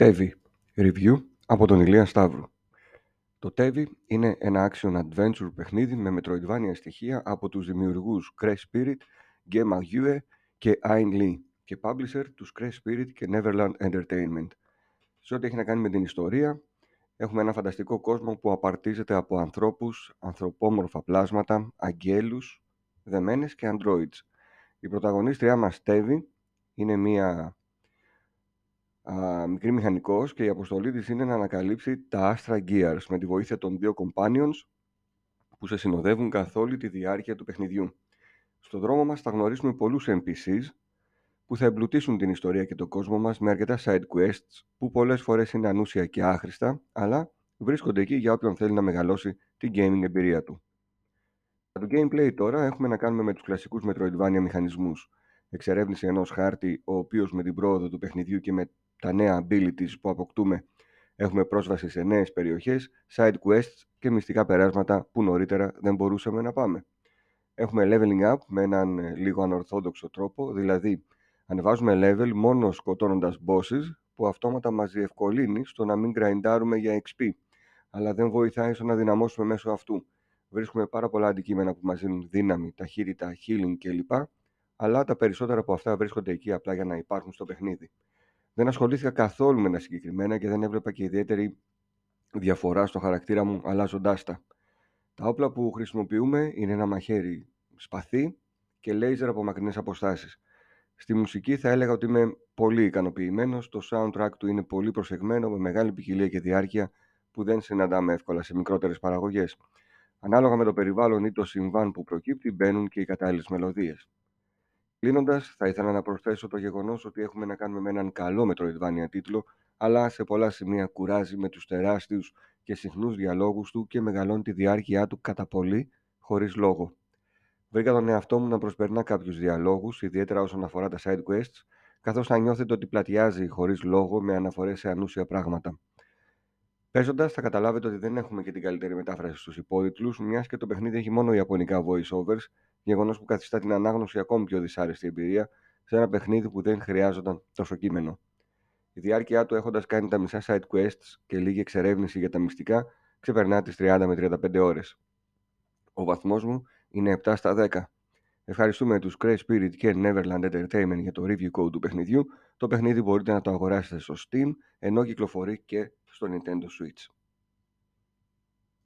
Tevi Review από τον Ηλία Σταύρου. Το Tevi είναι ένα action adventure παιχνίδι με μετροειδβάνια στοιχεία από τους δημιουργούς Crash Spirit, Gemma Yue και Ayn Lee και publisher τους Crash Spirit και Neverland Entertainment. Σε ό,τι έχει να κάνει με την ιστορία, έχουμε ένα φανταστικό κόσμο που απαρτίζεται από ανθρώπους, ανθρωπόμορφα πλάσματα, αγγέλους, δεμένες και androids. Η πρωταγωνίστριά μας, Tevi, είναι μια α, μικρή μηχανικός και η αποστολή της είναι να ανακαλύψει τα Astra Gears με τη βοήθεια των δύο companions που σε συνοδεύουν καθ' όλη τη διάρκεια του παιχνιδιού. Στον δρόμο μας θα γνωρίσουμε πολλούς NPCs που θα εμπλουτίσουν την ιστορία και τον κόσμο μας με αρκετά side quests που πολλές φορές είναι ανούσια και άχρηστα, αλλά βρίσκονται εκεί για όποιον θέλει να μεγαλώσει την gaming εμπειρία του. Για το gameplay τώρα έχουμε να κάνουμε με τους κλασικούς Metroidvania μηχανισμούς. Εξερεύνηση ενός χάρτη, ο οποίος με την πρόοδο του παιχνιδιού και με τα νέα abilities που αποκτούμε έχουμε πρόσβαση σε νέες περιοχές, side quests και μυστικά περάσματα που νωρίτερα δεν μπορούσαμε να πάμε. Έχουμε leveling up με έναν ε, λίγο ανορθόδοξο τρόπο, δηλαδή ανεβάζουμε level μόνο σκοτώνοντας bosses που αυτόματα μας διευκολύνει στο να μην grindάρουμε για XP, αλλά δεν βοηθάει στο να δυναμώσουμε μέσω αυτού. Βρίσκουμε πάρα πολλά αντικείμενα που μας δίνουν δύναμη, ταχύτητα, healing κλπ. Αλλά τα περισσότερα από αυτά βρίσκονται εκεί απλά για να υπάρχουν στο παιχνίδι. Δεν ασχολήθηκα καθόλου με ένα συγκεκριμένα και δεν έβλεπα και ιδιαίτερη διαφορά στο χαρακτήρα μου αλλάζοντάς τα. Τα όπλα που χρησιμοποιούμε είναι ένα μαχαίρι σπαθί και λέιζερ από μακρινές αποστάσεις. Στη μουσική θα έλεγα ότι είμαι πολύ ικανοποιημένος, το soundtrack του είναι πολύ προσεγμένο με μεγάλη ποικιλία και διάρκεια που δεν συναντάμε εύκολα σε μικρότερες παραγωγές. Ανάλογα με το περιβάλλον ή το συμβάν που προκύπτει μπαίνουν και οι κατάλληλες μελωδίες. Κλείνοντας, θα ήθελα να προσθέσω το γεγονός ότι έχουμε να κάνουμε με έναν καλό μετροειδβάνια τίτλο, αλλά σε πολλά σημεία κουράζει με τους τεράστιους και συχνούς διαλόγους του και μεγαλώνει τη διάρκεια του κατά πολύ χωρίς λόγο. Βρήκα τον εαυτό μου να προσπερνά κάποιους διαλόγους, ιδιαίτερα όσον αφορά τα side quests, καθώς θα νιώθετε ότι πλατιάζει χωρίς λόγο με αναφορές σε ανούσια πράγματα. Παίζοντας, θα καταλάβετε ότι δεν έχουμε και την καλύτερη μετάφραση στους υπότιτλους, μιας και το παιχνίδι έχει μόνο ιαπωνικά voiceovers, γεγονός που καθιστά την ανάγνωση ακόμη πιο δυσάρεστη εμπειρία σε ένα παιχνίδι που δεν χρειάζονταν τόσο κείμενο. Η διάρκεια του, έχοντας κάνει τα μισά side quests και λίγη εξερεύνηση για τα μυστικά, ξεπερνά τις 30 με 35 ώρες. Ο βαθμός μου είναι 7 στα 10. Ευχαριστούμε τους Cray Spirit και Neverland Entertainment για το review code του παιχνιδιού. Το παιχνίδι μπορείτε να το αγοράσετε στο Steam, ενώ κυκλοφορεί και στο Nintendo Switch.